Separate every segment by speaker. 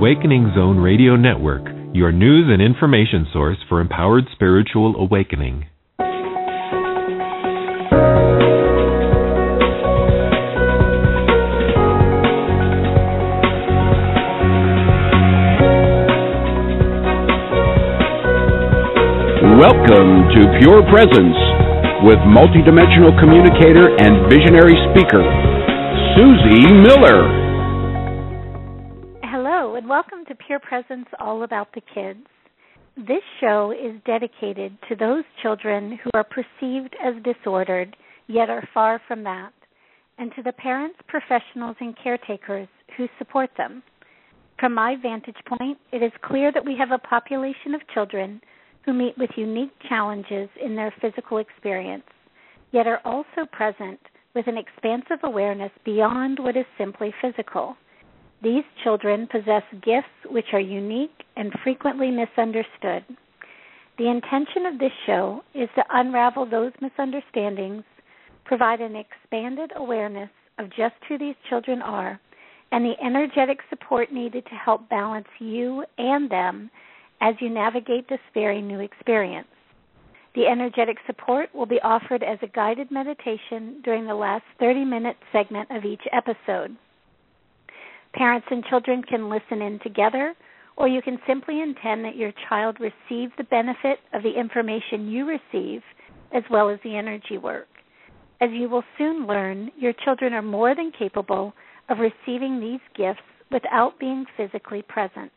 Speaker 1: Awakening Zone Radio Network, your news and information source for empowered spiritual awakening.
Speaker 2: Welcome to Pure Presence with multidimensional communicator and visionary speaker, Susie Miller.
Speaker 3: Welcome to Pure Presence All About the Kids. This show is dedicated to those children who are perceived as disordered, yet are far from that, and to the parents, professionals, and caretakers who support them. From my vantage point, it is clear that we have a population of children who meet with unique challenges in their physical experience, yet are also present with an expansive awareness beyond what is simply physical. These children possess gifts which are unique and frequently misunderstood. The intention of this show is to unravel those misunderstandings, provide an expanded awareness of just who these children are, and the energetic support needed to help balance you and them as you navigate this very new experience. The energetic support will be offered as a guided meditation during the last 30 minute segment of each episode. Parents and children can listen in together, or you can simply intend that your child receive the benefit of the information you receive as well as the energy work. As you will soon learn, your children are more than capable of receiving these gifts without being physically present.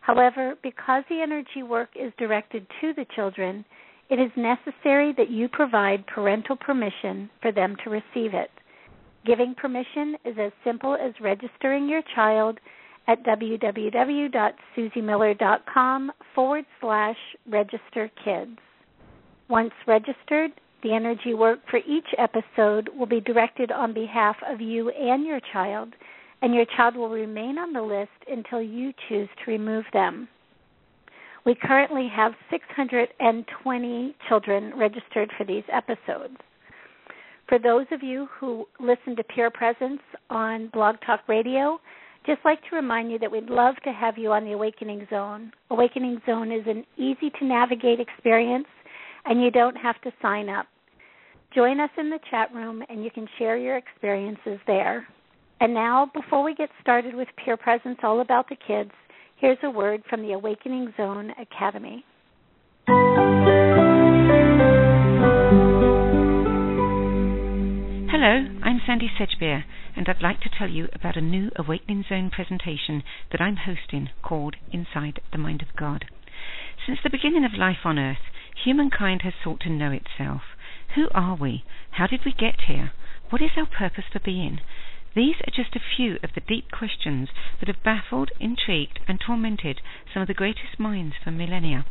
Speaker 3: However, because the energy work is directed to the children, it is necessary that you provide parental permission for them to receive it. Giving permission is as simple as registering your child at www.susiemiller.com forward slash register kids. Once registered, the energy work for each episode will be directed on behalf of you and your child and your child will remain on the list until you choose to remove them. We currently have 620 children registered for these episodes. For those of you who listen to Pure Presence on Blog Talk Radio, just like to remind you that we'd love to have you on the Awakening Zone. Awakening Zone is an easy to navigate experience, and you don't have to sign up. Join us in the chat room, and you can share your experiences there. And now, before we get started with Pure Presence All About the Kids, here's a word from the Awakening Zone Academy.
Speaker 4: Hello, I'm Sandy Sedgbeer, and I'd like to tell you about a new Awakening Zone presentation that I'm hosting called Inside the Mind of God. Since the beginning of life on Earth, humankind has sought to know itself. Who are we? How did we get here? What is our purpose for being? These are just a few of the deep questions that have baffled, intrigued, and tormented some of the greatest minds for millennia.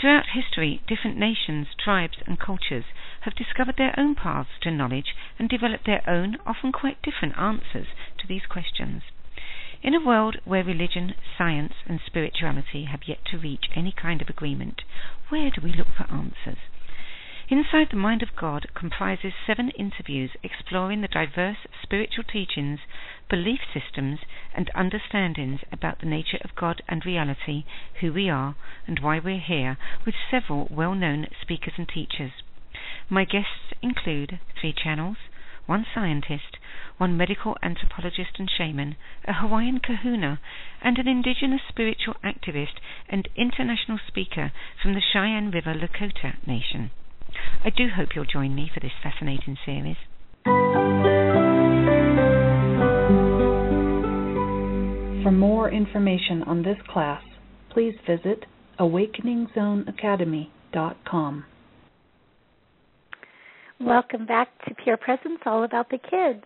Speaker 4: Throughout history, different nations, tribes, and cultures have discovered their own paths to knowledge and developed their own, often quite different answers to these questions. In a world where religion, science, and spirituality have yet to reach any kind of agreement, where do we look for answers? Inside the Mind of God comprises seven interviews exploring the diverse spiritual teachings, belief systems, and understandings about the nature of God and reality, who we are, and why we're here, with several well known speakers and teachers. My guests include three channels, one scientist, one medical anthropologist and shaman, a Hawaiian kahuna, and an indigenous spiritual activist and international speaker from the Cheyenne River Lakota Nation. I do hope you'll join me for this fascinating series.
Speaker 5: For more information on this class, please visit awakeningzoneacademy.com.
Speaker 3: Welcome back to Pure Presence, all about the kids.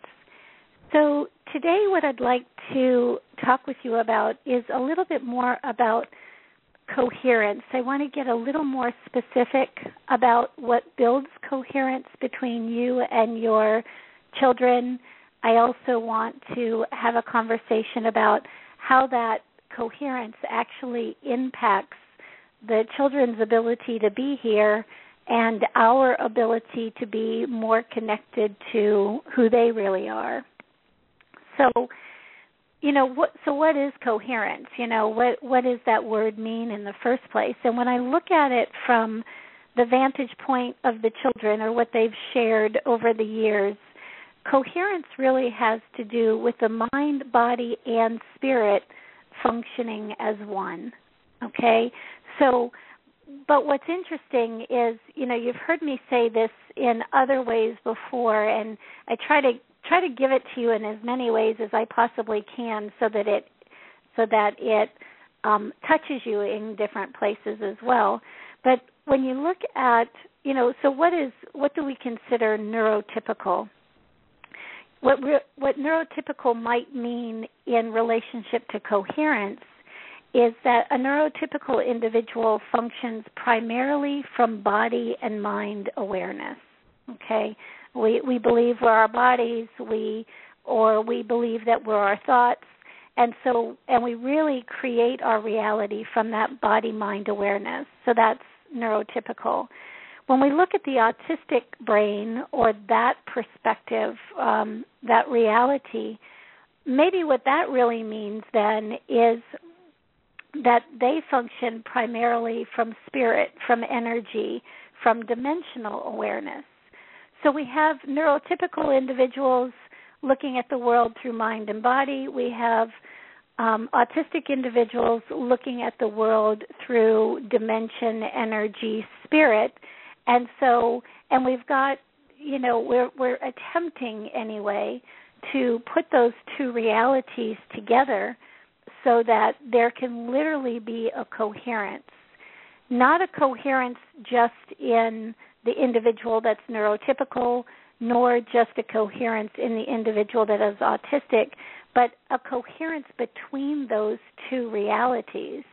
Speaker 3: So, today, what I'd like to talk with you about is a little bit more about coherence. I want to get a little more specific about what builds coherence between you and your children. I also want to have a conversation about how that coherence actually impacts the children's ability to be here and our ability to be more connected to who they really are. So, you know what so what is coherence? You know what what does that word mean in the first place? And when i look at it from the vantage point of the children or what they've shared over the years coherence really has to do with the mind body and spirit functioning as one okay? So but what's interesting is you know you've heard me say this in other ways before and i try to try to give it to you in as many ways as I possibly can so that it so that it um, touches you in different places as well. But when you look at you know, so what is what do we consider neurotypical? What re- what neurotypical might mean in relationship to coherence is that a neurotypical individual functions primarily from body and mind awareness. Okay, we we believe we're our bodies, we or we believe that we're our thoughts, and so and we really create our reality from that body mind awareness. So that's neurotypical. When we look at the autistic brain or that perspective, um, that reality, maybe what that really means then is that they function primarily from spirit, from energy, from dimensional awareness. So we have neurotypical individuals looking at the world through mind and body. We have um, autistic individuals looking at the world through dimension, energy, spirit, and so and we've got you know we're we're attempting anyway to put those two realities together so that there can literally be a coherence, not a coherence just in the individual that's neurotypical, nor just a coherence in the individual that is autistic, but a coherence between those two realities.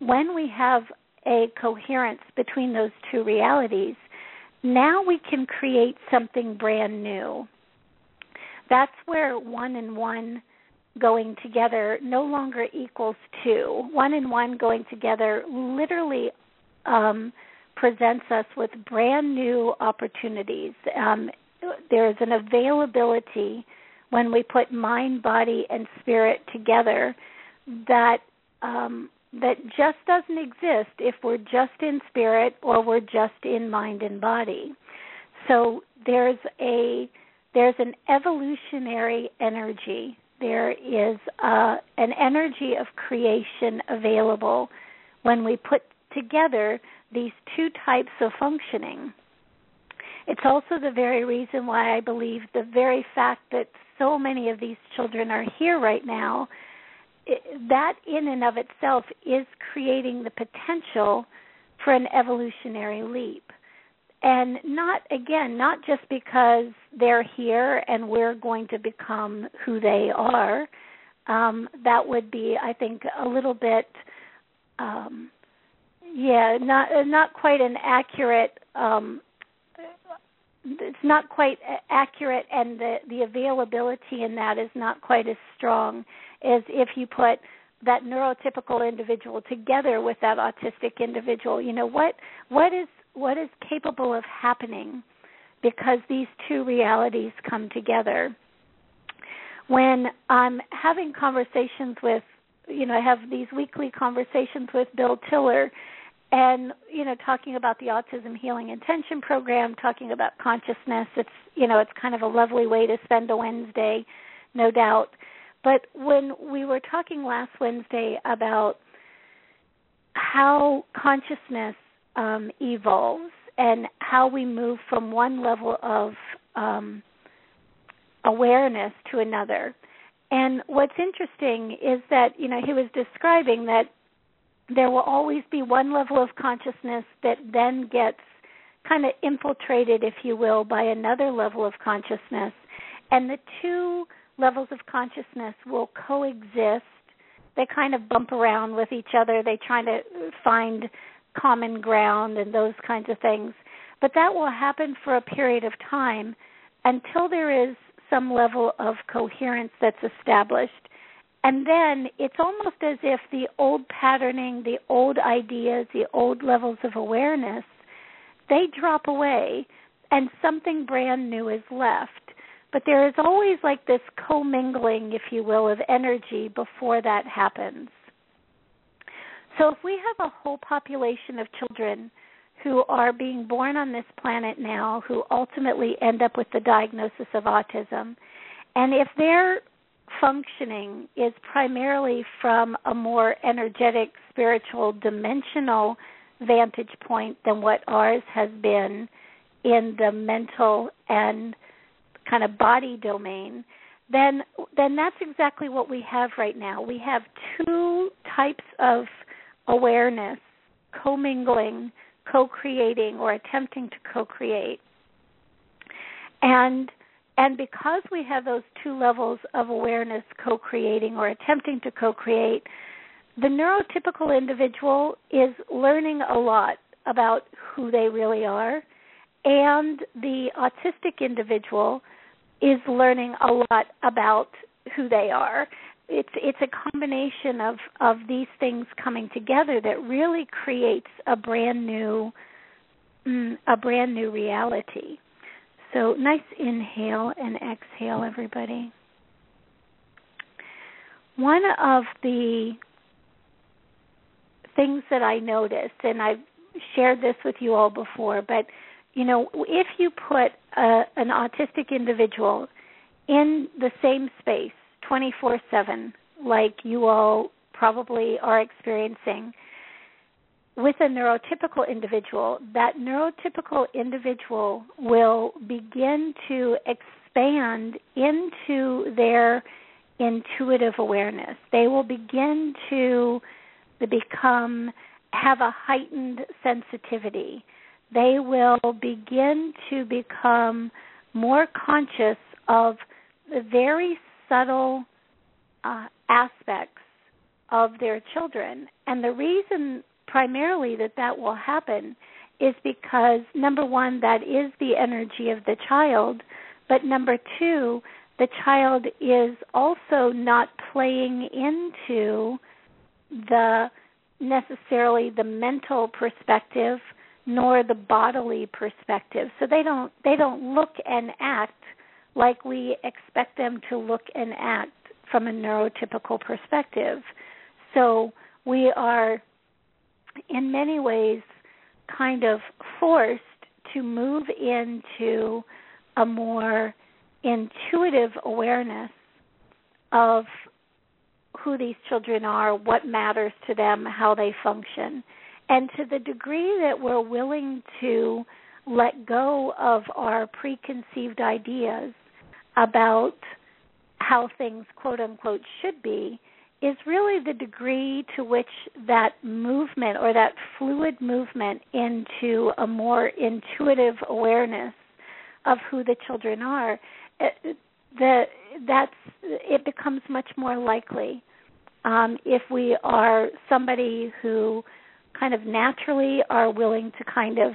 Speaker 3: When we have a coherence between those two realities, now we can create something brand new. That's where one and one going together no longer equals two. One and one going together literally um, presents us with brand new opportunities. Um, there is an availability when we put mind, body, and spirit together that um, that just doesn't exist if we're just in spirit or we're just in mind and body. So there's a there's an evolutionary energy. There is uh, an energy of creation available when we put together these two types of functioning. It's also the very reason why I believe the very fact that so many of these children are here right now, that in and of itself is creating the potential for an evolutionary leap. And not, again, not just because they're here and we're going to become who they are. Um, that would be, I think, a little bit um, yeah, not not quite an accurate. Um, it's not quite accurate, and the the availability in that is not quite as strong as if you put that neurotypical individual together with that autistic individual. You know what what is what is capable of happening because these two realities come together. When I'm having conversations with, you know, I have these weekly conversations with Bill Tiller and you know talking about the autism healing intention program talking about consciousness it's you know it's kind of a lovely way to spend a wednesday no doubt but when we were talking last wednesday about how consciousness um, evolves and how we move from one level of um, awareness to another and what's interesting is that you know he was describing that there will always be one level of consciousness that then gets kind of infiltrated, if you will, by another level of consciousness. And the two levels of consciousness will coexist. They kind of bump around with each other. They try to find common ground and those kinds of things. But that will happen for a period of time until there is some level of coherence that's established and then it's almost as if the old patterning, the old ideas, the old levels of awareness, they drop away and something brand new is left. but there is always like this commingling, if you will, of energy before that happens. So if we have a whole population of children who are being born on this planet now who ultimately end up with the diagnosis of autism, and if their functioning is primarily from a more energetic, spiritual, dimensional vantage point than what ours has been in the mental and kind of body domain, then then that's exactly what we have right now. We have two types of awareness commingling, co-creating or attempting to co-create. And and because we have those two levels of awareness co-creating or attempting to co-create, the neurotypical individual is learning a lot about who they really are and the autistic individual is learning a lot about who they are. It's it's a combination of of these things coming together that really creates a brand new mm, a brand new reality. So nice inhale and exhale everybody. One of the things that I noticed and I've shared this with you all before, but you know, if you put a, an autistic individual in the same space 24 7, like you all probably are experiencing, with a neurotypical individual, that neurotypical individual will begin to expand into their intuitive awareness. They will begin to become have a heightened sensitivity they will begin to become more conscious of the very subtle uh, aspects of their children. And the reason primarily that that will happen is because, number one, that is the energy of the child, but number two, the child is also not playing into the necessarily the mental perspective nor the bodily perspective. So they don't they don't look and act like we expect them to look and act from a neurotypical perspective. So we are in many ways kind of forced to move into a more intuitive awareness of who these children are, what matters to them, how they function. And to the degree that we're willing to let go of our preconceived ideas about how things quote unquote should be is really the degree to which that movement or that fluid movement into a more intuitive awareness of who the children are eh, the that's it becomes much more likely um, if we are somebody who kind of naturally are willing to kind of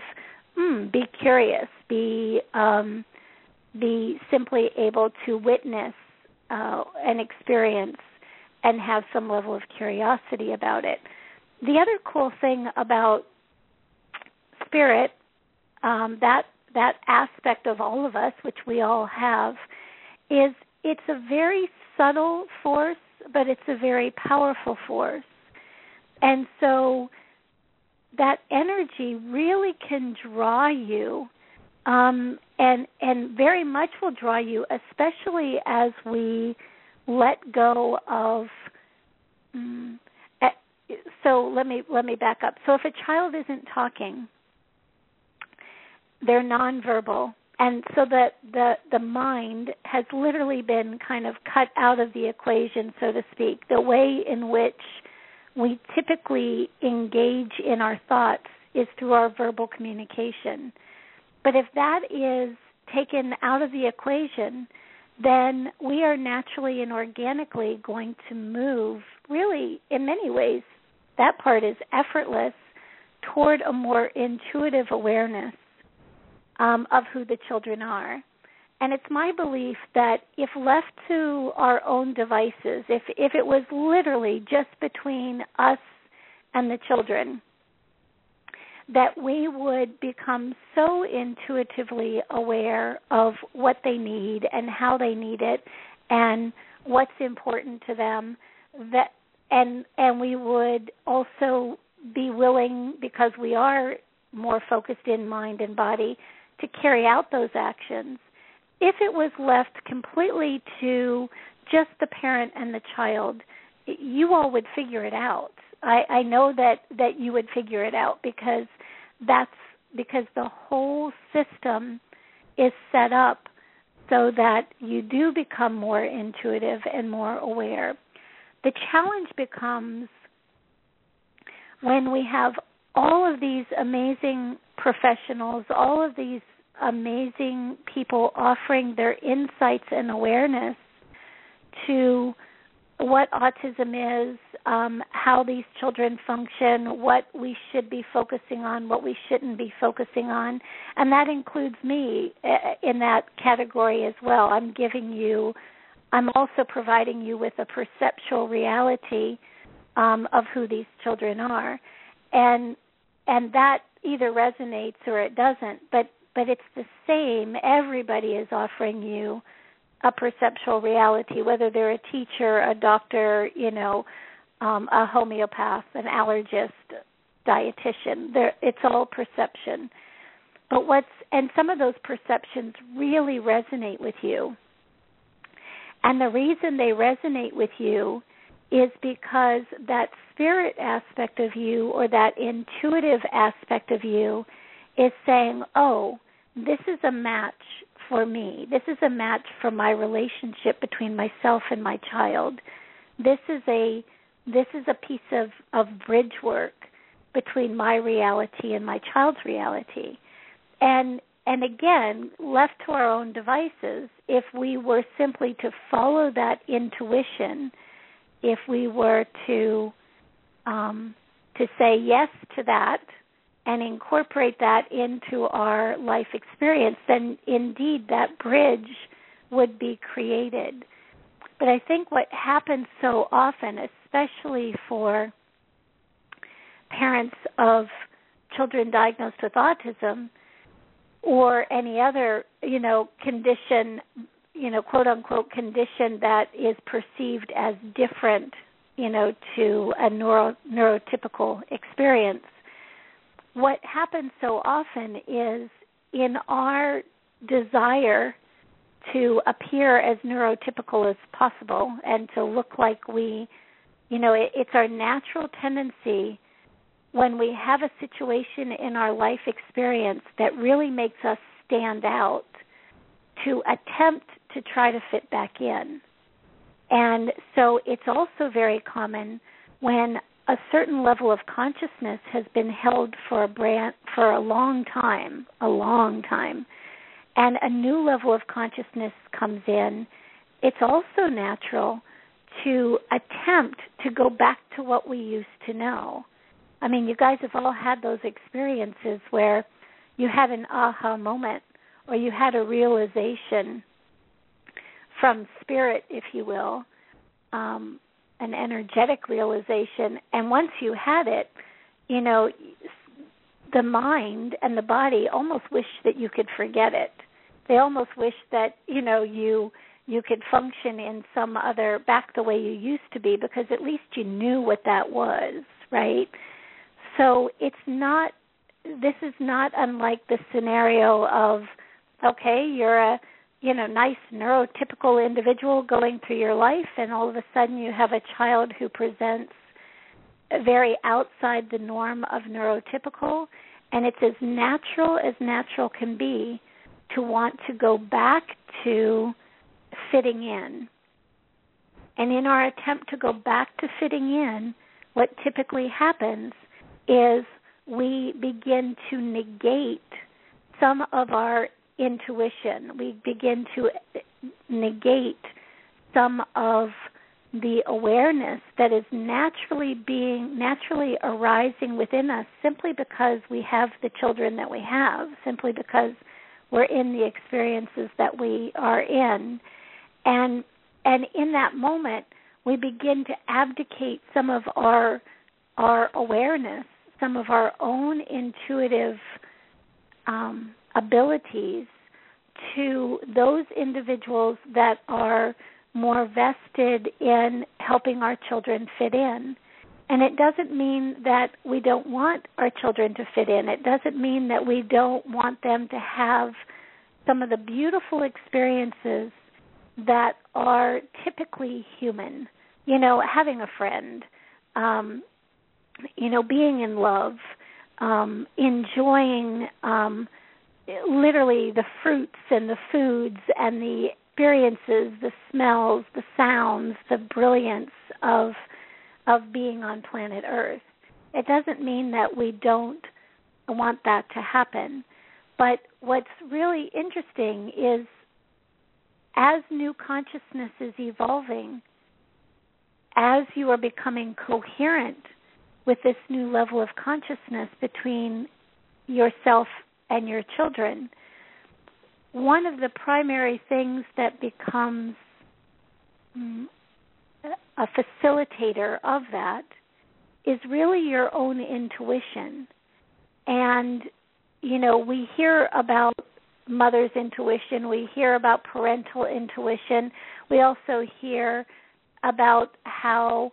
Speaker 3: mm, be curious, be um, be simply able to witness uh, an experience and have some level of curiosity about it. The other cool thing about spirit, um, that that aspect of all of us, which we all have, is it's a very subtle force, but it's a very powerful force. And so that energy really can draw you um, and and very much will draw you, especially as we let go of. Um, so let me let me back up. So if a child isn't talking, they're nonverbal, and so that the the mind has literally been kind of cut out of the equation, so to speak. The way in which we typically engage in our thoughts is through our verbal communication. But if that is taken out of the equation, then we are naturally and organically going to move, really, in many ways, that part is effortless toward a more intuitive awareness um, of who the children are. And it's my belief that if left to our own devices, if if it was literally just between us and the children, that we would become so intuitively aware of what they need and how they need it and what's important to them that and and we would also be willing because we are more focused in mind and body to carry out those actions if it was left completely to just the parent and the child you all would figure it out i i know that that you would figure it out because that's because the whole system is set up so that you do become more intuitive and more aware. The challenge becomes when we have all of these amazing professionals, all of these amazing people offering their insights and awareness to what autism is, um, how these children function, what we should be focusing on, what we shouldn't be focusing on, and that includes me uh, in that category as well. I'm giving you, I'm also providing you with a perceptual reality um, of who these children are, and and that either resonates or it doesn't. But but it's the same. Everybody is offering you a perceptual reality, whether they're a teacher, a doctor, you know, um, a homeopath, an allergist, dietitian. They're, it's all perception. But what's and some of those perceptions really resonate with you. And the reason they resonate with you is because that spirit aspect of you or that intuitive aspect of you is saying, "Oh, this is a match for me. This is a match for my relationship between myself and my child. This is a this is a piece of, of bridge work between my reality and my child's reality. And and again, left to our own devices, if we were simply to follow that intuition, if we were to um, to say yes to that and incorporate that into our life experience, then indeed that bridge would be created. But I think what happens so often, especially for parents of children diagnosed with autism or any other, you know, condition, you know, quote unquote condition that is perceived as different, you know, to a neuro neurotypical experience what happens so often is in our desire to appear as neurotypical as possible and to look like we you know it, it's our natural tendency when we have a situation in our life experience that really makes us stand out to attempt to try to fit back in. And so it's also very common when a certain level of consciousness has been held for a brand for a long time, a long time, and a new level of consciousness comes in, it's also natural to attempt to go back to what we used to know. I mean, you guys have all had those experiences where you had an aha moment or you had a realization from spirit, if you will, um, an energetic realization. And once you had it you know the mind and the body almost wish that you could forget it. They almost wish that you know you you could function in some other back the way you used to be because at least you knew what that was right? So it's not this is not unlike the scenario of okay you're a you know nice neurotypical individual going through your life and all of a sudden you have a child who presents very outside the norm of neurotypical and it's as natural as natural can be to want to go back to fitting in. And in our attempt to go back to fitting in what typically happens is we begin to negate some of our intuition. We begin to negate some of the awareness that is naturally being naturally arising within us simply because we have the children that we have, simply because we're in the experiences that we are in. And and in that moment we begin to abdicate some of our our awareness, some of our own intuitive um, abilities to those individuals that are more vested in helping our children fit in. And it doesn't mean that we don't want our children to fit in. It doesn't mean that we don't want them to have some of the beautiful experiences that are typically human. You know, having a friend, um, you know, being in love, um, enjoying um, literally the fruits and the foods and the experiences, the smells, the sounds, the brilliance of of being on planet Earth. It doesn't mean that we don't want that to happen. But what's really interesting is as new consciousness is evolving, as you are becoming coherent with this new level of consciousness between yourself and your children, one of the primary things that becomes mm, a facilitator of that is really your own intuition. And, you know, we hear about mother's intuition, we hear about parental intuition, we also hear about how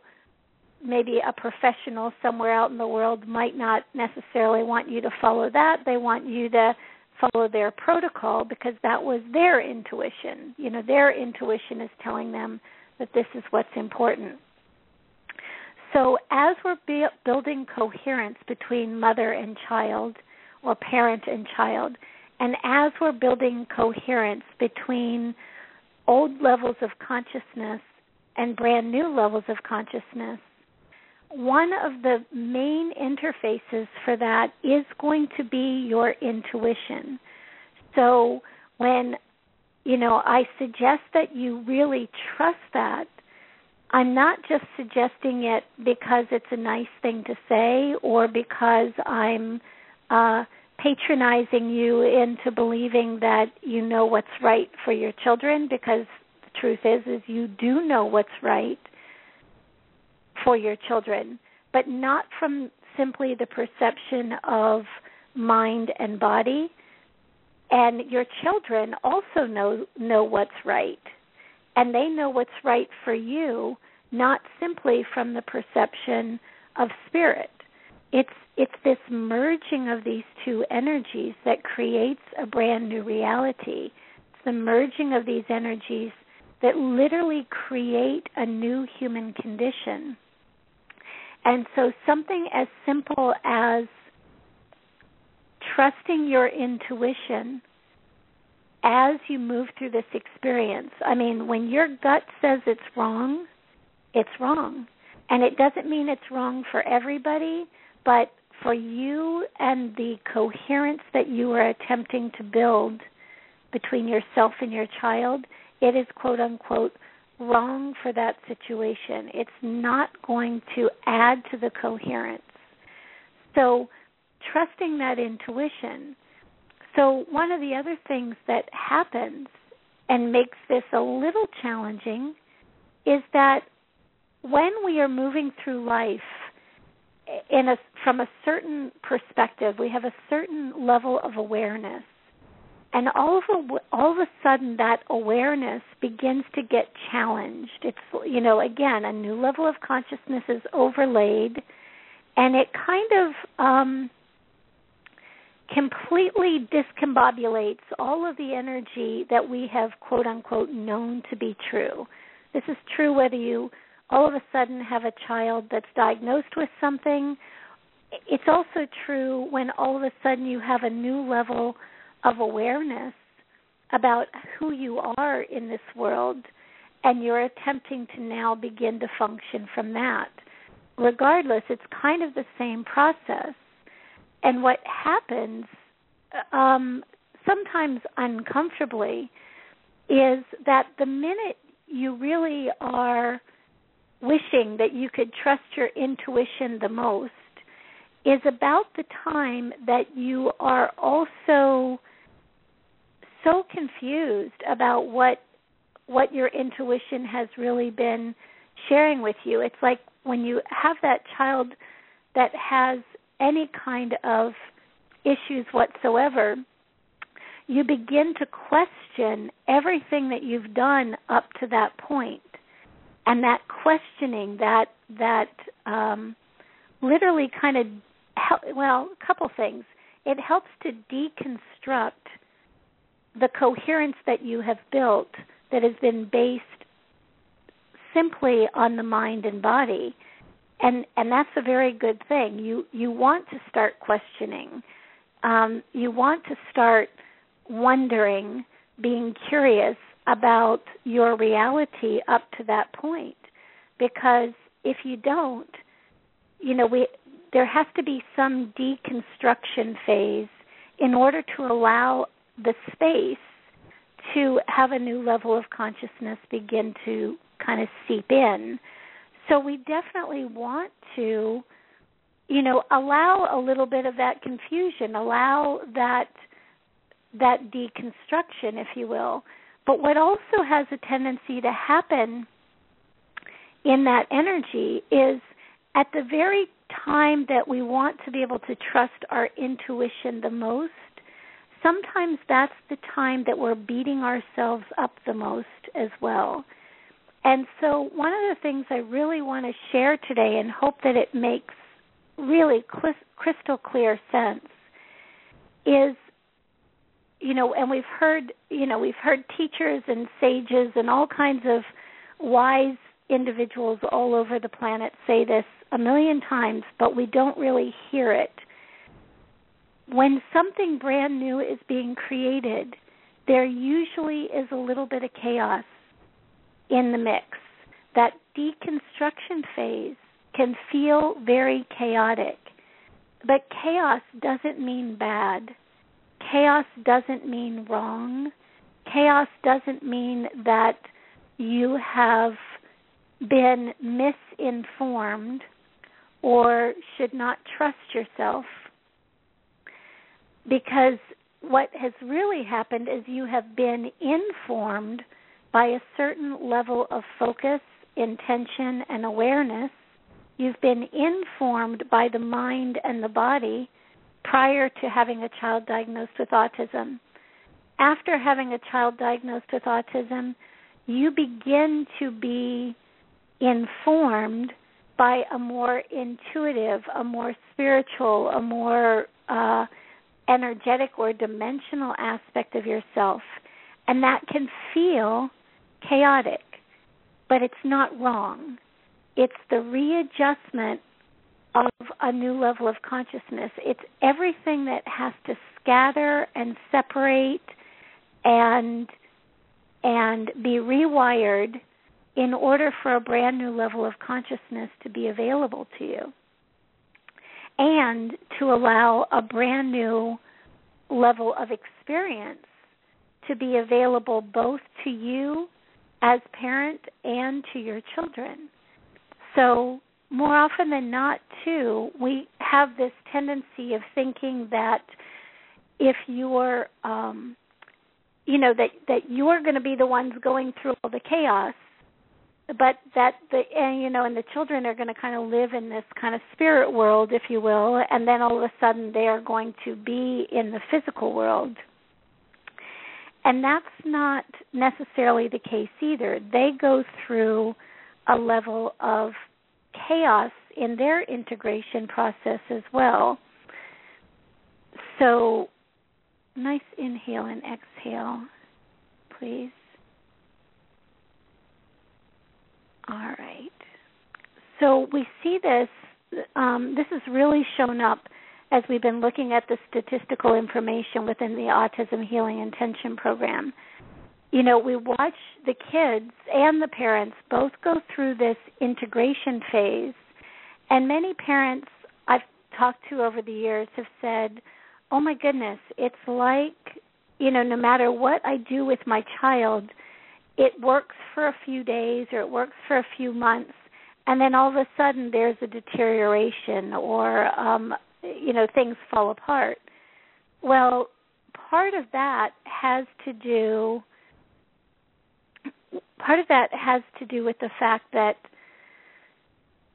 Speaker 3: maybe a professional somewhere out in the world might not necessarily want you to follow that. They want you to follow their protocol because that was their intuition. You know, their intuition is telling them that this is what's important. So, as we're be- building coherence between mother and child, or parent and child, and as we're building coherence between old levels of consciousness and brand new levels of consciousness, one of the main interfaces for that is going to be your intuition. So when you know I suggest that you really trust that, I'm not just suggesting it because it's a nice thing to say or because I'm uh patronizing you into believing that you know what's right for your children because the truth is is you do know what's right for your children, but not from simply the perception of mind and body. And your children also know know what's right. And they know what's right for you, not simply from the perception of spirit. It's it's this merging of these two energies that creates a brand new reality. It's the merging of these energies that literally create a new human condition. And so, something as simple as trusting your intuition as you move through this experience. I mean, when your gut says it's wrong, it's wrong. And it doesn't mean it's wrong for everybody, but for you and the coherence that you are attempting to build between yourself and your child, it is quote unquote wrong for that situation. It's not going to add to the coherence. So, trusting that intuition. So, one of the other things that happens and makes this a little challenging is that when we are moving through life in a from a certain perspective, we have a certain level of awareness and all of a, all of a sudden that awareness begins to get challenged. It's you know again a new level of consciousness is overlaid and it kind of um completely discombobulates all of the energy that we have quote unquote known to be true. This is true whether you all of a sudden have a child that's diagnosed with something. It's also true when all of a sudden you have a new level of awareness about who you are in this world, and you're attempting to now begin to function from that. Regardless, it's kind of the same process. And what happens, um, sometimes uncomfortably, is that the minute you really are wishing that you could trust your intuition the most is about the time that you are also so confused about what what your intuition has really been sharing with you. It's like when you have that child that has any kind of issues whatsoever, you begin to question everything that you've done up to that point. And that questioning, that that um, literally kind of help, well, a couple things. It helps to deconstruct the coherence that you have built that has been based simply on the mind and body. And and that's a very good thing. You you want to start questioning. Um, you want to start wondering being curious about your reality up to that point. Because if you don't you know we there has to be some deconstruction phase in order to allow the space to have a new level of consciousness begin to kind of seep in. So we definitely want to, you know, allow a little bit of that confusion, allow that that deconstruction, if you will. But what also has a tendency to happen in that energy is at the very time that we want to be able to trust our intuition the most, sometimes that's the time that we're beating ourselves up the most as well. And so, one of the things I really want to share today and hope that it makes really crystal clear sense is you know and we've heard you know we've heard teachers and sages and all kinds of wise individuals all over the planet say this a million times but we don't really hear it when something brand new is being created there usually is a little bit of chaos in the mix. That deconstruction phase can feel very chaotic, but chaos doesn't mean bad. Chaos doesn't mean wrong. Chaos doesn't mean that you have been misinformed or should not trust yourself. Because what has really happened is you have been informed by a certain level of focus, intention, and awareness, you've been informed by the mind and the body prior to having a child diagnosed with autism. After having a child diagnosed with autism, you begin to be informed by a more intuitive, a more spiritual, a more uh, energetic or dimensional aspect of yourself. And that can feel chaotic, but it's not wrong. It's the readjustment of a new level of consciousness. It's everything that has to scatter and separate and and be rewired in order for a brand new level of consciousness to be available to you and to allow a brand new level of experience to be available both to you as parent and to your children. So more often than not too, we have this tendency of thinking that if you're um you know that that you're going to be the ones going through all the chaos but that the and you know and the children are going to kind of live in this kind of spirit world if you will and then all of a sudden they are going to be in the physical world and that's not necessarily the case either. They go through a level of chaos in their integration process as well. So, nice inhale and exhale, please. All right. So, we see this, um, this has really shown up as we've been looking at the statistical information within the Autism Healing Intention Program. You know, we watch the kids and the parents both go through this integration phase, and many parents I've talked to over the years have said, Oh my goodness, it's like, you know, no matter what I do with my child, it works for a few days or it works for a few months and then all of a sudden there's a deterioration or um you know things fall apart. Well part of that has to do part of that has to do with the fact that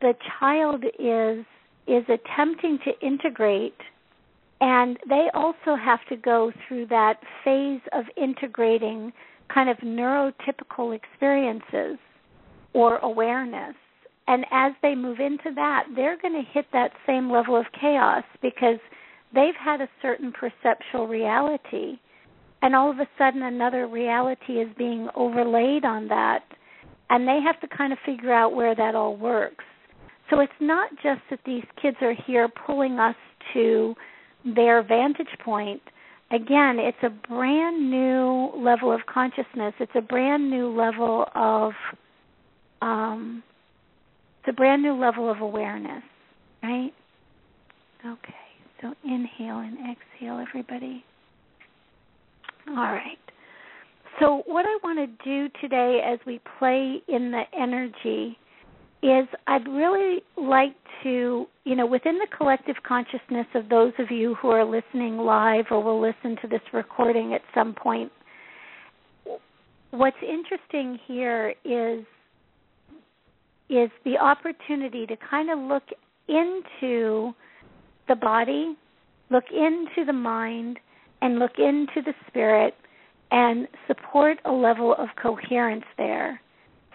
Speaker 3: the child is is attempting to integrate and they also have to go through that phase of integrating kind of neurotypical experiences or awareness. And as they move into that, they're going to hit that same level of chaos because they've had a certain perceptual reality. And all of a sudden, another reality is being overlaid on that. And they have to kind of figure out where that all works. So it's not just that these kids are here pulling us to their vantage point, again, it's a brand new level of consciousness. It's a brand new level of um, it's a brand new level of awareness, right? Okay. So inhale and exhale, everybody. All right. So, what I want to do today as we play in the energy is I'd really like to, you know, within the collective consciousness of those of you who are listening live or will listen to this recording at some point, what's interesting here is is the opportunity to kind of look into the body, look into the mind, and look into the spirit and support a level of coherence there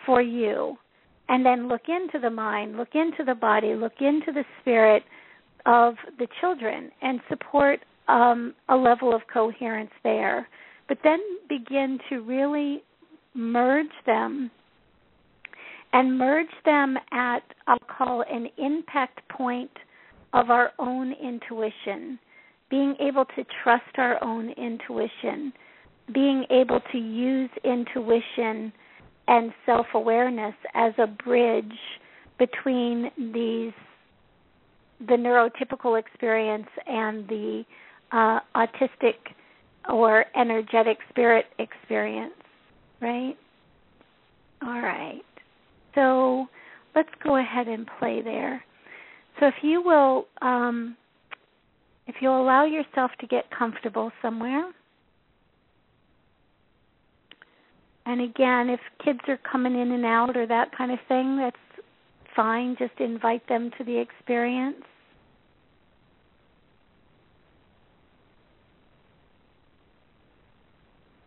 Speaker 3: for you and then look into the mind, look into the body, look into the spirit of the children and support um, a level of coherence there. But then begin to really merge them and merge them at, I'll call, an impact point of our own intuition, being able to trust our own intuition, being able to use intuition and self awareness as a bridge between these the neurotypical experience and the uh, autistic or energetic spirit experience, right? All right. So let's go ahead and play there. So if you will, um, if you'll allow yourself to get comfortable somewhere, And again, if kids are coming in and out or that kind of thing, that's fine. Just invite them to the experience.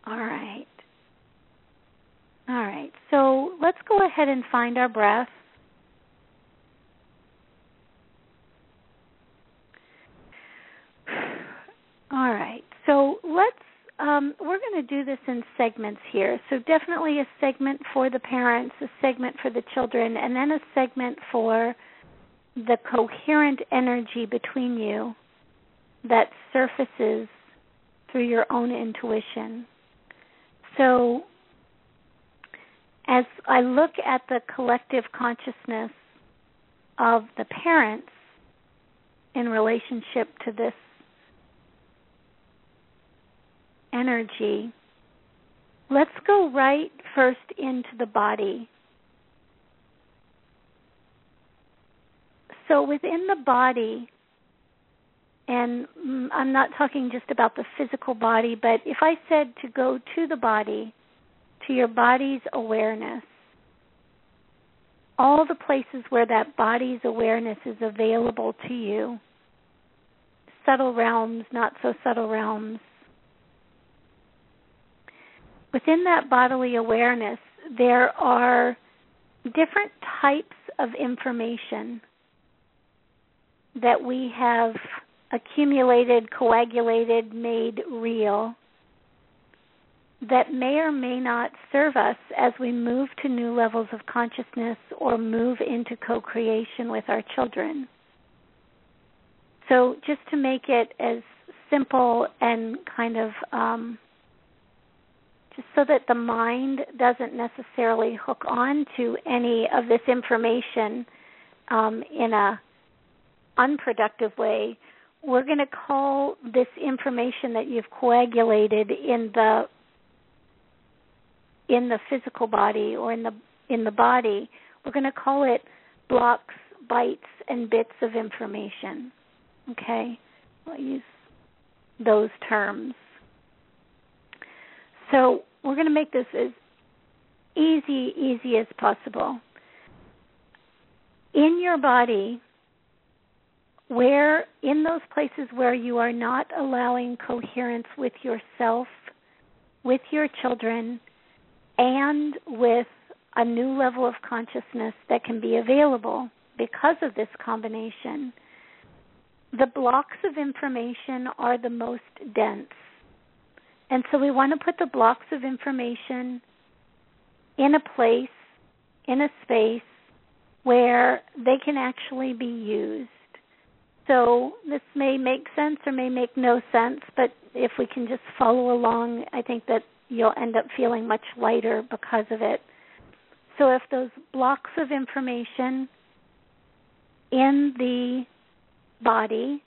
Speaker 3: All right. All right. So let's go ahead and find our breath. All right. So let's um, we're going to do this in segments here. So definitely a segment for the parents, a segment for the children, and then a segment for the coherent energy between you that surfaces through your own intuition. So as I look at the collective consciousness of the parents in relationship to this energy, let's go right first into the body. So within the body, and mm, I'm not talking just about the physical body, but if I said to go to the body, to your body's awareness, all the places where that body's awareness is available to you, subtle realms, not so subtle realms, within that bodily awareness, there are different types of information that we have accumulated, coagulated, made real that may or may not serve us as we move to new levels of consciousness or move into co creation with our children. So, just to make it as simple and kind of um, just so that the mind doesn't necessarily hook on to any of this information um, in a unproductive way we're going to call this information that you've coagulated in the in the physical body or in the in the body we're going to call it blocks bytes and bits of information. Okay? I'll use those terms so we're going to make this as easy, easy as possible. In your body, where in those places where you are not allowing coherence with yourself, with your children, and with a new level of consciousness that can be available because of this combination, the blocks of information are the most dense. And so we want to put the blocks of information in a place, in a space where they can actually be used. So this may make sense or may make no sense, but if we can just follow along, I think that you'll end up feeling much lighter because of it. So if those blocks of information in the body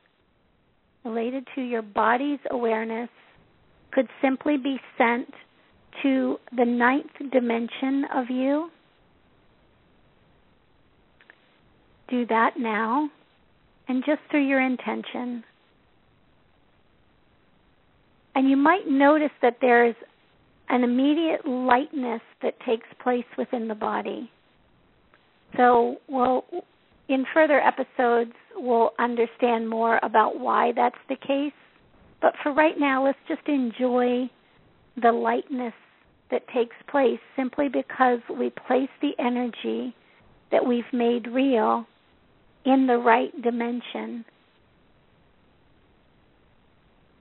Speaker 3: related to your body's awareness could simply be sent to the ninth dimension of you, do that now and just through your intention. And you might notice that there's an immediate lightness that takes place within the body. So, we'll, in further episodes, we'll understand more about why that's the case. But for right now, let's just enjoy the lightness that takes place simply because we place the energy that we've made real in the right dimension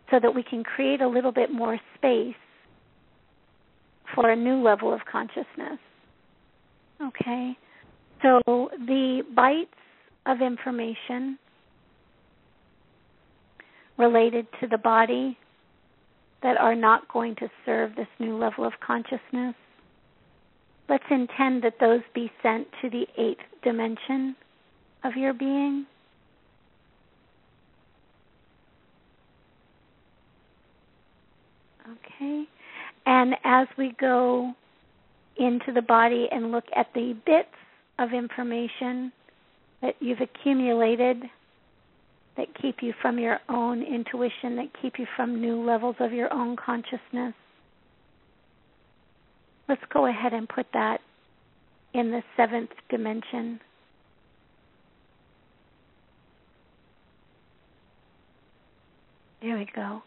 Speaker 3: so that we can create a little bit more space for a new level of consciousness. Okay? So the bytes of information related to the body that are not going to serve this new level of consciousness. Let's intend that those be sent to the eighth dimension of your being. Okay. And as we go into the body and look at the bits of information that you've accumulated that keep you from your own intuition, that keep you from new levels of your own consciousness. Let's go ahead and put that in the seventh dimension. There we go.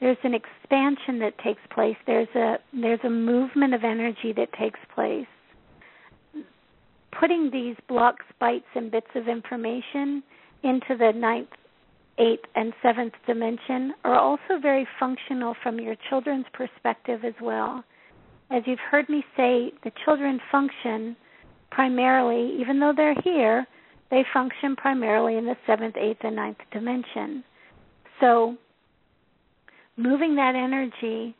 Speaker 3: There's an expansion that takes place. There's a there's a movement of energy that takes place. Putting these blocks, bytes, and bits of information into the ninth, eighth, and seventh dimension are also very functional from your children's perspective as well. As you've heard me say, the children function primarily, even though they're here, they function primarily in the seventh, eighth, and ninth dimension. So, moving that energy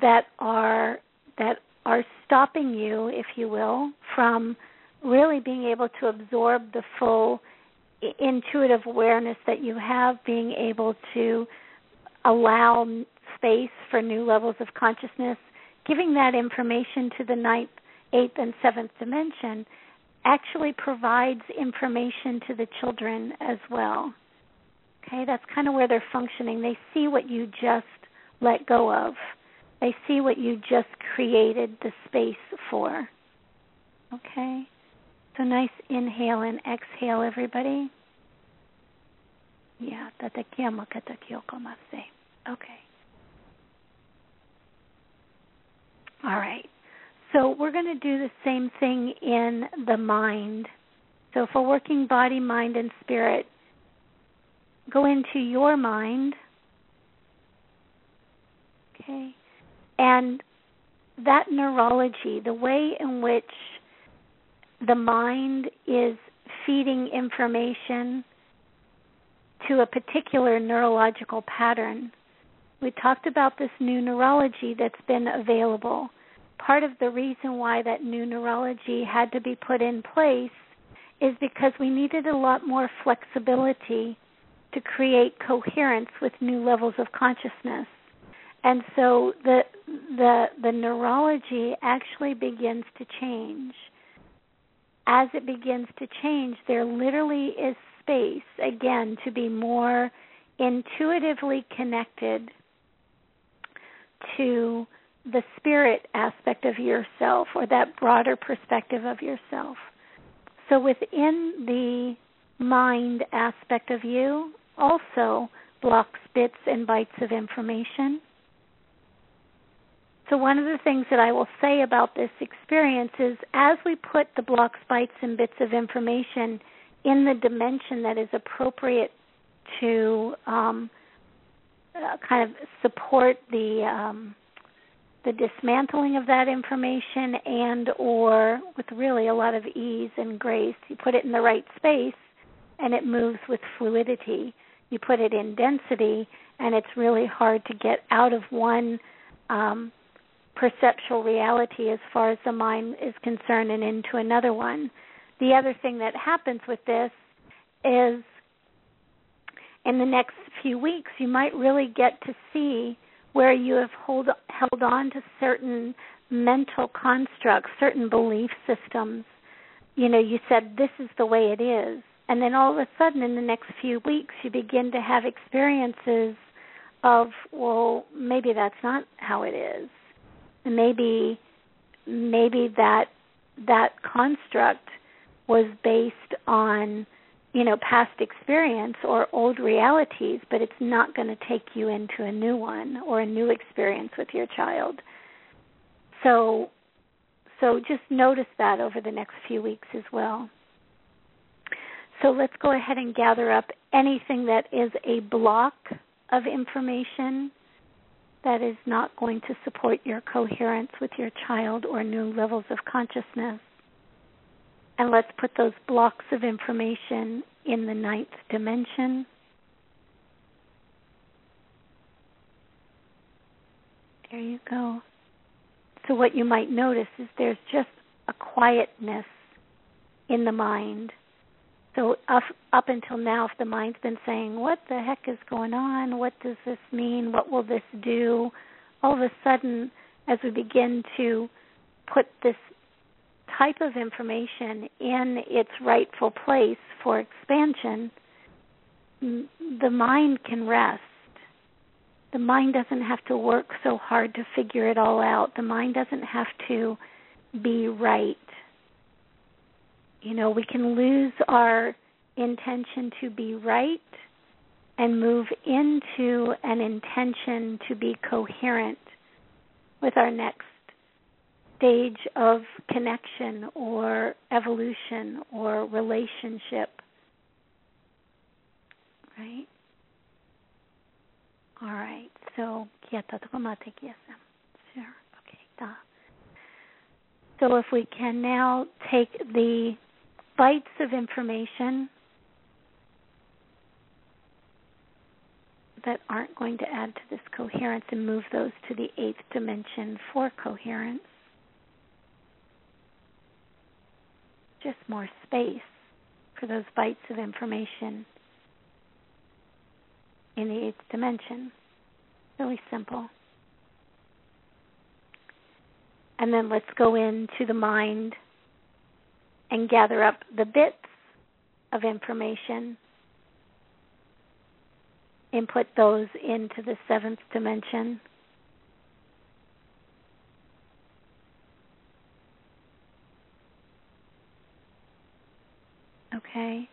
Speaker 3: that are that are stopping you, if you will, from really being able to absorb the full intuitive awareness that you have, being able to allow space for new levels of consciousness, giving that information to the ninth, eighth, and seventh dimension actually provides information to the children as well. Okay, that's kind of where they're functioning. They see what you just let go of. They see what you just created the space for. Okay? So nice inhale and exhale, everybody. Yeah, tatakiamo katakiyokomase. Okay. All right. So we're going to do the same thing in the mind. So for working body, mind, and spirit, go into your mind. Okay. And that neurology, the way in which the mind is feeding information to a particular neurological pattern. We talked about this new neurology that's been available. Part of the reason why that new neurology had to be put in place is because we needed a lot more flexibility to create coherence with new levels of consciousness. And so the the the neurology actually begins to change as it begins to change, there literally is space, again, to be more intuitively connected to the spirit aspect of yourself or that broader perspective of yourself. So within the mind aspect of you also blocks bits and bytes of information. So, one of the things that I will say about this experience is as we put the blocks, bytes, and bits of information in the dimension that is appropriate to um, uh, kind of support the um, the dismantling of that information and or with really a lot of ease and grace you put it in the right space and it moves with fluidity. You put it in density and it's really hard to get out of one um, perceptual reality as far as the mind is concerned and into another one the other thing that happens with this is in the next few weeks you might really get to see where you have hold, held on to certain mental constructs, certain belief systems. You know, you said this is the way it is. And then all of a sudden in the next few weeks you begin to have experiences of, well, maybe that's not how it is. maybe maybe that that construct was based on you know past experience or old realities but it's not going to take you into a new one or a new experience with your child. So so just notice that over the next few weeks as well. So let's go ahead and gather up anything that is a block of information that is not going to support your coherence with your child or new levels of consciousness and let's put those blocks of information in the ninth dimension. There you go. So, what you might notice is there's just a quietness in the mind. So, up, up until now, if the mind's been saying, What the heck is going on? What does this mean? What will this do? All of a sudden, as we begin to put this type of information in its rightful place for expansion, the mind can rest. The mind doesn't have to work so hard to figure it all out. The mind doesn't have to be right. You know, we can lose our intention to be right and move into an intention to be coherent with our next stage of connection or evolution or relationship. Right? All right. So. So, if we can now take the bytes of information that aren't going to add to this coherence and move those to the eighth dimension for coherence. Just more space for those bytes of information in the eighth dimension. Really simple. And then let's go into the mind and gather up the bits of information, input those into the seventh dimension. Okay.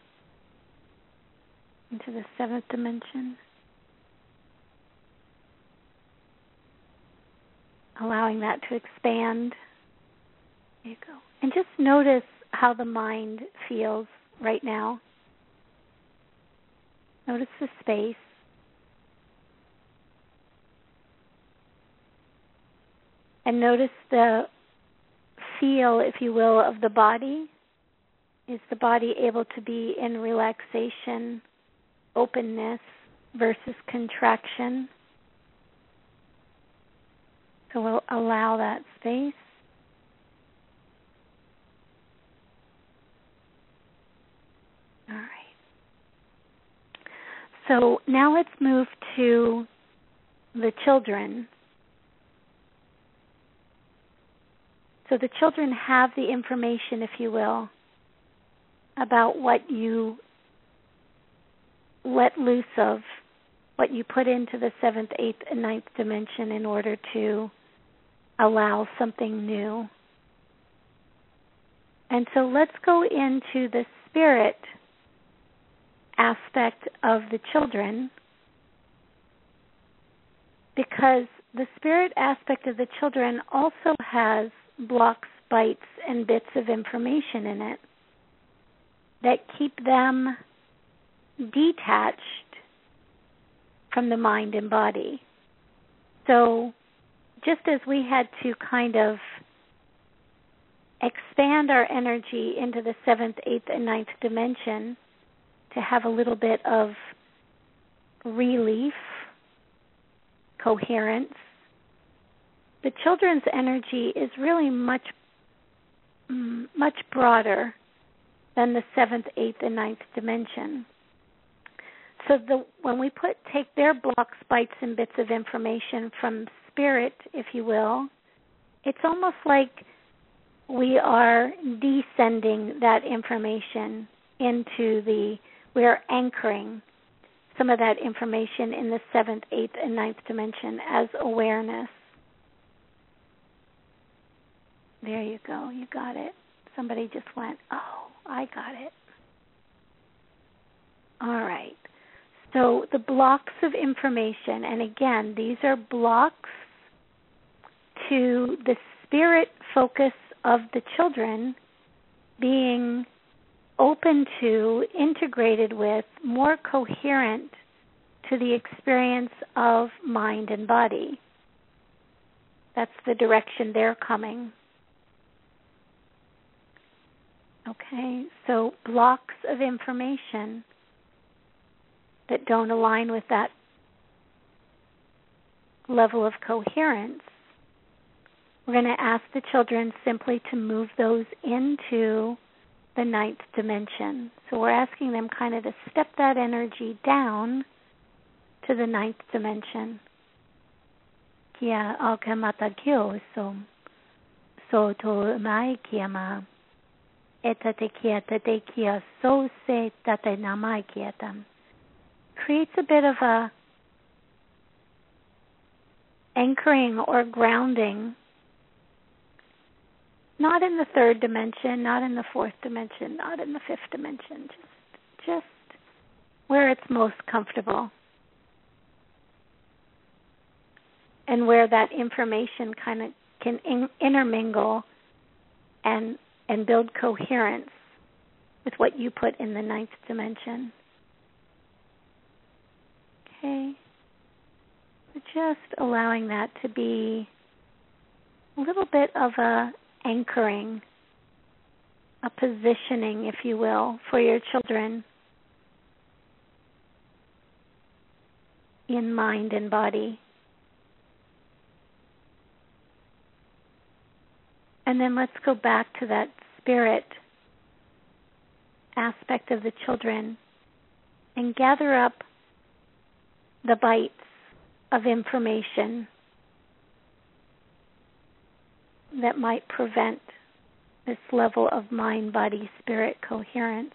Speaker 3: Into the seventh dimension. Allowing that to expand. There you go. And just notice how the mind feels right now. Notice the space. And notice the feel, if you will, of the body is the body able to be in relaxation, openness versus contraction? So we'll allow that space. All right. So now let's move to the children. So the children have the information, if you will, about what you let loose of, what you put into the seventh, eighth, and ninth dimension in order to allow something new. And so let's go into the spirit aspect of the children because the spirit aspect of the children also has blocks, bytes, and bits of information in it that keep them detached from the mind and body. So, just as we had to kind of expand our energy into the seventh, eighth, and ninth dimension to have a little bit of relief, coherence, the children's energy is really much mm, much broader than the seventh, eighth, and ninth dimension. So the when we put take their blocks, bytes, and bits of information from spirit, if you will, it's almost like we are descending that information into the we are anchoring some of that information in the seventh, eighth, and ninth dimension as awareness. There you go. You got it. Somebody just went, oh, I got it. All right. So the blocks of information, and again, these are blocks to the spirit focus of the children being open to, integrated with, more coherent to the experience of mind and body. That's the direction they're coming. Okay, so blocks of information that don't align with that level of coherence, we're going to ask the children simply to move those into the ninth dimension. So we're asking them kind of to step that energy down to the ninth dimension. To mai so se tate creates a bit of a anchoring or grounding not in the third dimension, not in the fourth dimension, not in the fifth dimension, just just where it's most comfortable. And where that information kind of can in, intermingle and and build coherence with what you put in the ninth dimension. Okay. Just allowing that to be a little bit of a anchoring, a positioning, if you will, for your children in mind and body. And then let's go back to that spirit aspect of the children and gather up the bytes of information that might prevent this level of mind body spirit coherence.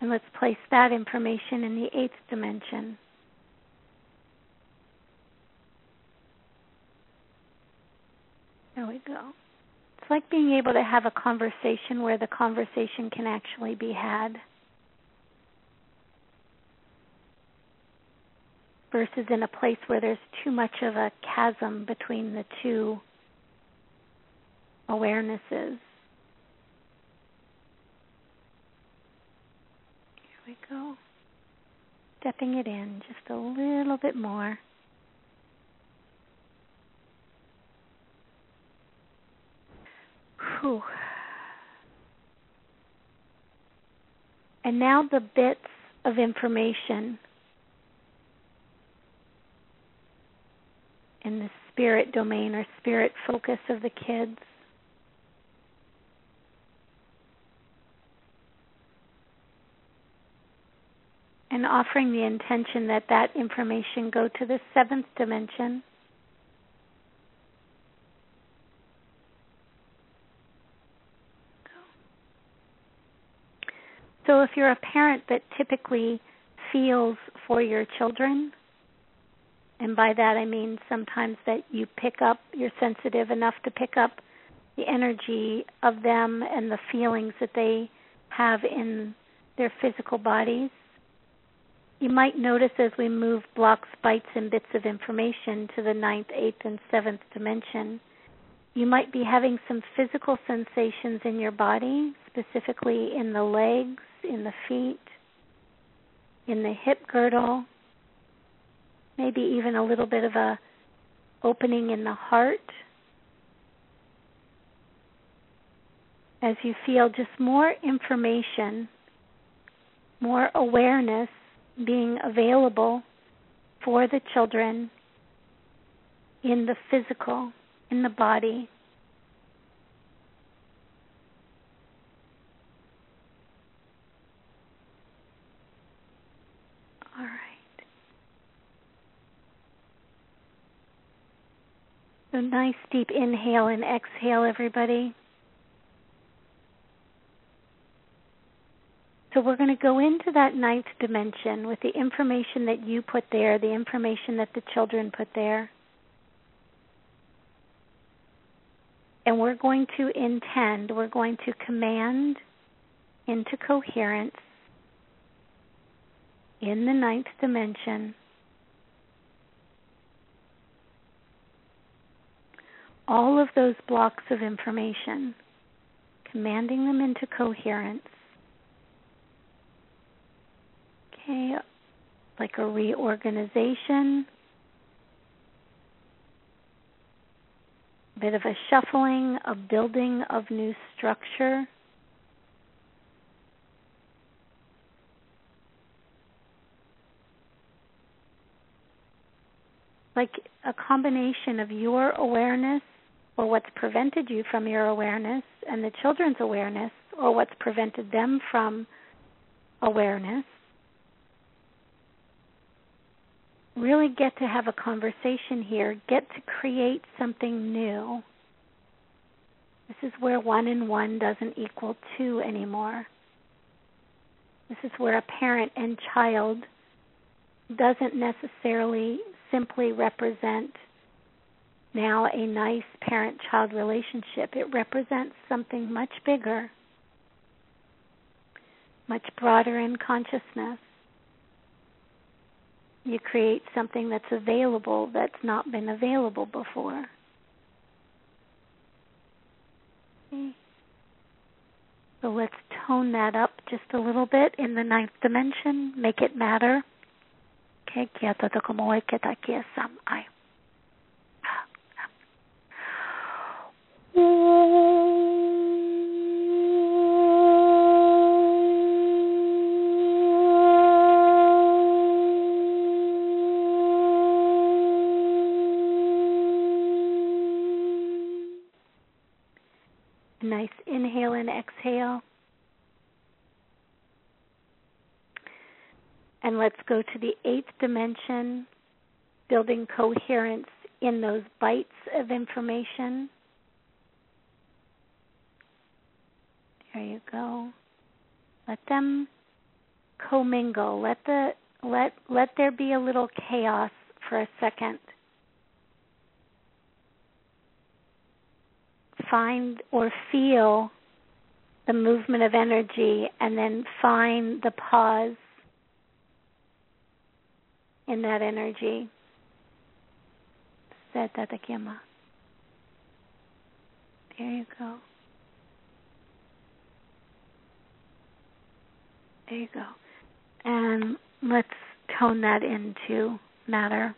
Speaker 3: And let's place that information in the eighth dimension. We go. It's like being able to have a conversation where the conversation can actually be had. versus in a place where there's too much of a chasm between the two awarenesses. Here we go. Stepping it in just a little bit more. Whew. And now the bits of information in the spirit domain or spirit focus of the kids. And offering the intention that that information go to the seventh dimension. So, if you're a parent that typically feels for your children, and by that I mean sometimes that you pick up, you're sensitive enough to pick up the energy of them and the feelings that they have in their physical bodies. You might notice as we move blocks, bytes, and bits of information to the ninth, eighth, and seventh dimension, you might be having some physical sensations in your body, specifically in the legs, in the feet, in the hip girdle, maybe even a little bit of a opening in the heart. As you feel just more information, more awareness being available for the children in the physical, in the body. All right. So nice deep inhale and exhale, everybody. So we're going to go into that ninth dimension with the information that you put there, the information that the children put there. And we're going to intend, we're going to command into coherence in the ninth dimension all of those blocks of information, commanding them into coherence. Okay, like a reorganization, bit of a shuffling, a building of new structure. Like a combination of your awareness or what's prevented you from your awareness and the children's awareness or what's prevented them from awareness really get to have a conversation here, get to create something new. This is where one and one doesn't equal two anymore. This is where a parent and child doesn't necessarily simply represent now a nice parent child relationship. It represents something much bigger, much broader in consciousness you create something that's available that's not been available before. So let's tone that up just a little bit in the ninth dimension, make it matter. Okay, dimension, building coherence in those bytes of information. There you go. Let them commingle. Let the let let there be a little chaos for a second. find or feel the movement of energy and then find the pause in that energy. Said that. There you go. There you go. And let's tone that into matter.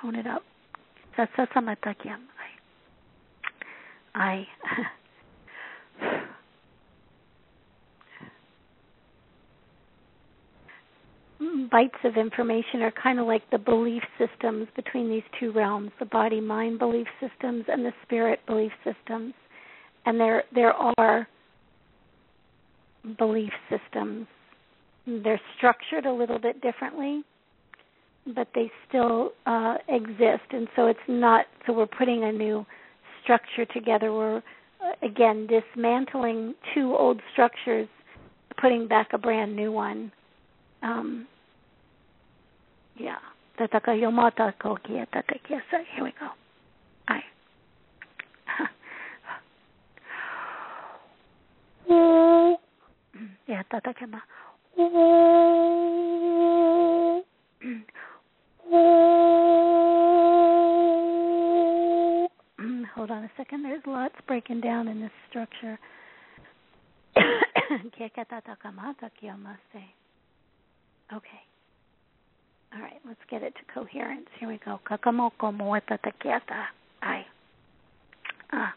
Speaker 3: Tone it up. I bytes of information are kind of like the belief systems between these two realms the body mind belief systems and the spirit belief systems and there there are belief systems they're structured a little bit differently but they still uh, exist and so it's not so we're putting a new structure together. We're uh, again dismantling two old structures, putting back a brand new one. Um, yeah. Here we go. Hold on a second. There's lots breaking down in this structure. Okay. All right, let's get it to coherence. Here we go. Kakamoko moeta takiata. Ai. Ah.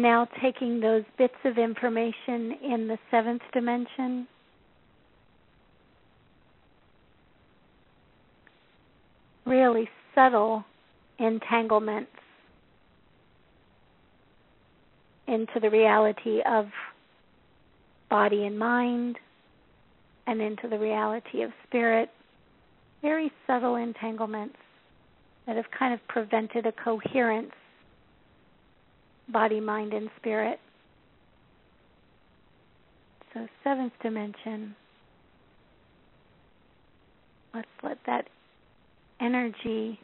Speaker 3: And now taking those bits of information in the seventh dimension. Really subtle entanglements into the reality of body and mind and into the reality of spirit. Very subtle entanglements that have kind of prevented a coherence body, mind, and spirit. So, seventh dimension. Let's let that energy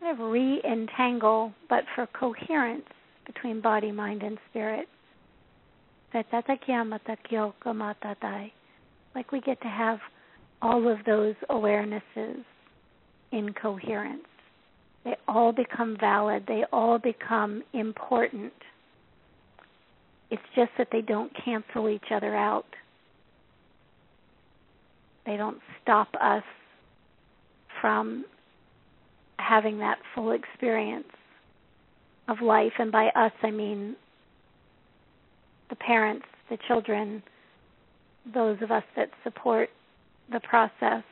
Speaker 3: kind of re entangle, but for coherence between body, mind, and spirit. Like we get to have all of those awarenesses in coherence. They all become valid, they all become important. It's just that they don't cancel each other out. They don't stop us from having that full experience of life. And by us, I mean the parents, the children, those of us that support the process.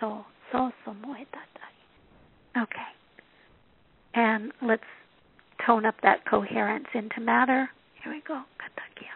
Speaker 3: So, so, so Okay. And let's tone up that coherence into matter. Here we go. Katakia.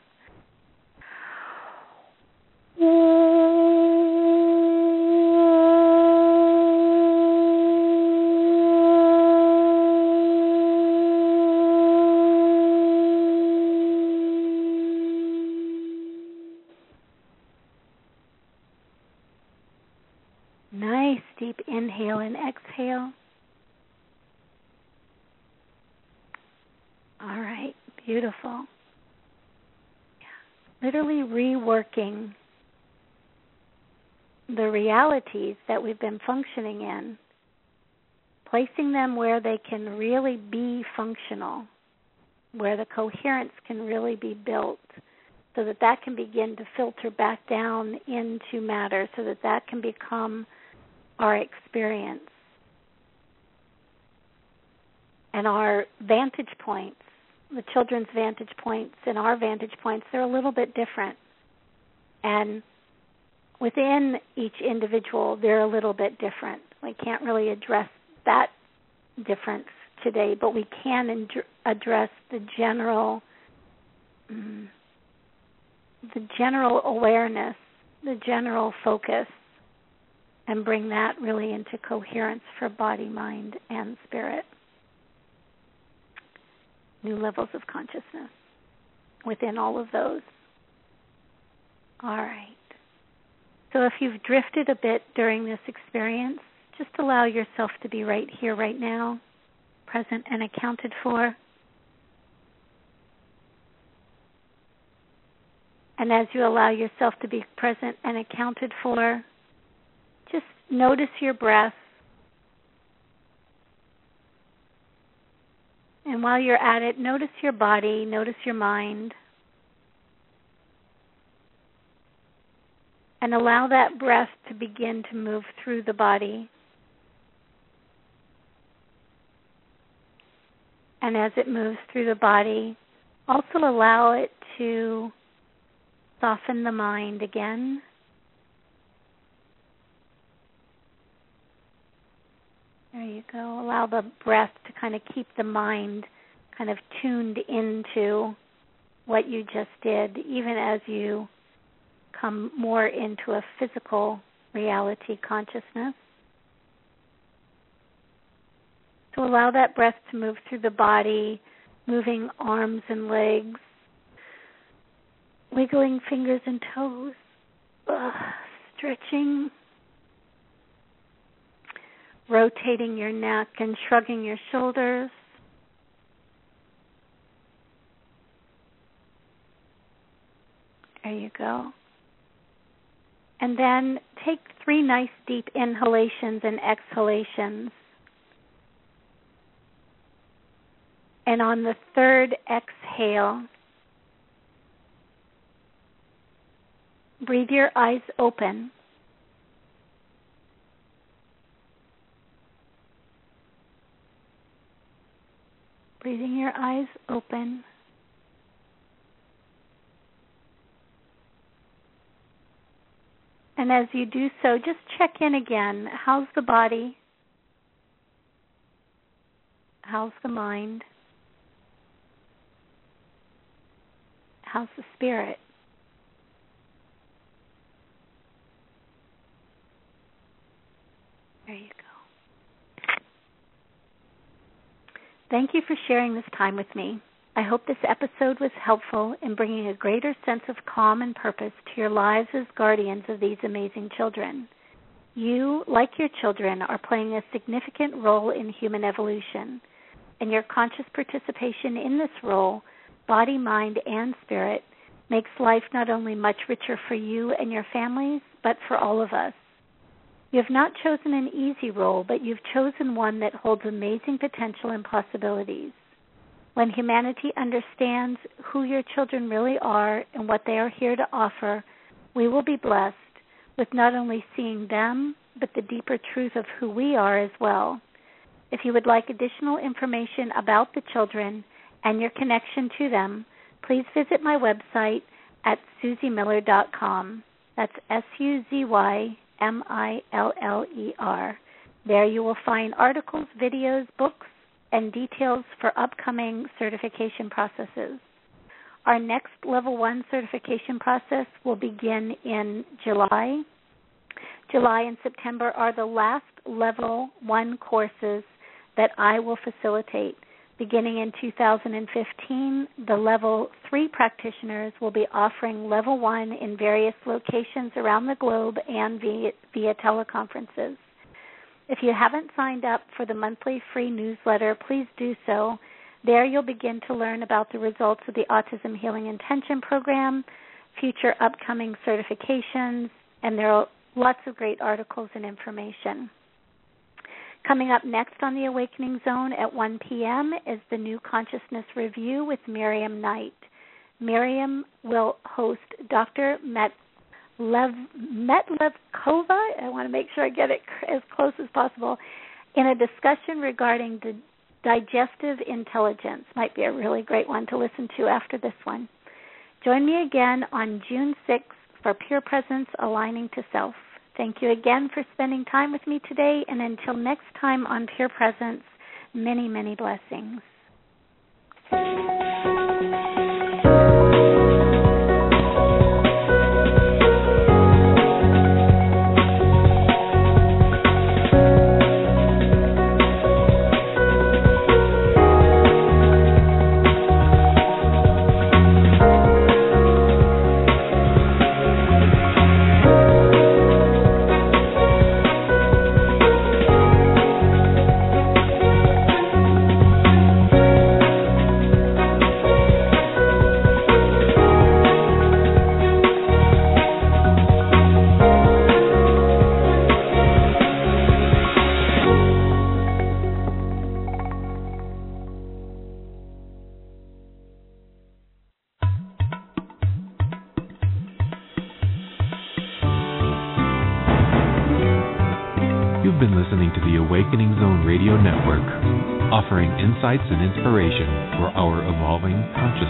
Speaker 3: Reworking the realities that we've been functioning in, placing them where they can really be functional, where the coherence can really be built so that that can begin to filter back down into matter so that that can become our experience and our vantage points the children's vantage points and our vantage points they're a little bit different and within each individual they're a little bit different we can't really address that difference today but we can ind- address the general um, the general awareness the general focus and bring that really into coherence for body, mind, and spirit. New levels of consciousness within all of those. All right. So if you've drifted a bit during this experience, just allow yourself to be right here, right now, present and accounted for. And as you allow yourself to be present and accounted for, just notice your breath. And while you're at it, notice your body, notice your mind. And allow that breath to begin to move through the body. And as it moves through the body, also allow it to soften the mind again. There you go. Allow the breath to kind of keep the mind kind of tuned into what you just did, even as you come more into a physical reality consciousness. So allow that breath to move through the body, moving arms and legs, wiggling fingers and toes, Ugh, stretching, rotating your neck and shrugging your shoulders. There you go. And then take three nice deep inhalations and exhalations. And on the third exhale, breathe your eyes open. Breathing your eyes open. And as you do so, just check in again. How's the body? How's the mind? How's the spirit? There you go. Thank you for sharing this time with me. I hope this episode was helpful in bringing a greater sense of calm and purpose to your lives as guardians of these amazing children. You, like your children, are playing a significant role in human evolution, and your conscious participation in this role body, mind, and spirit makes life not only much richer for you and your families, but for all of us. You have not chosen an easy role, but you've chosen one that holds amazing potential and possibilities. When humanity understands who your children really are and what they are here to offer, we will be blessed with not only seeing them, but the deeper truth of who we are as well. If you would like additional information about the children, and your connection to them, please visit my website at suzymiller.com. That's S U Z Y M I L L E R. There you will find articles, videos, books, and details for upcoming certification processes. Our next level 1 certification process will begin in July. July and September are the last level 1 courses that I will facilitate. Beginning in 2015, the level 3 practitioners will be offering level 1 in various locations around the globe and via, via teleconferences. If you haven't signed up for the monthly free newsletter, please do so. There you'll begin to learn about the results of the Autism Healing Intention program, future upcoming certifications, and there are lots of great articles and information. Coming up next on the Awakening Zone at 1 p.m. is the New Consciousness Review with Miriam Knight. Miriam will host Dr. Met Lev, Metlevkova, I want to make sure I get it as close as possible, in a discussion regarding the digestive intelligence. Might be a really great one to listen to after this one. Join me again on June 6th for Pure Presence Aligning to Self. Thank you again for spending time with me today, and until next time on Pure Presence, many, many blessings.
Speaker 1: Insights and inspiration for our evolving consciousness.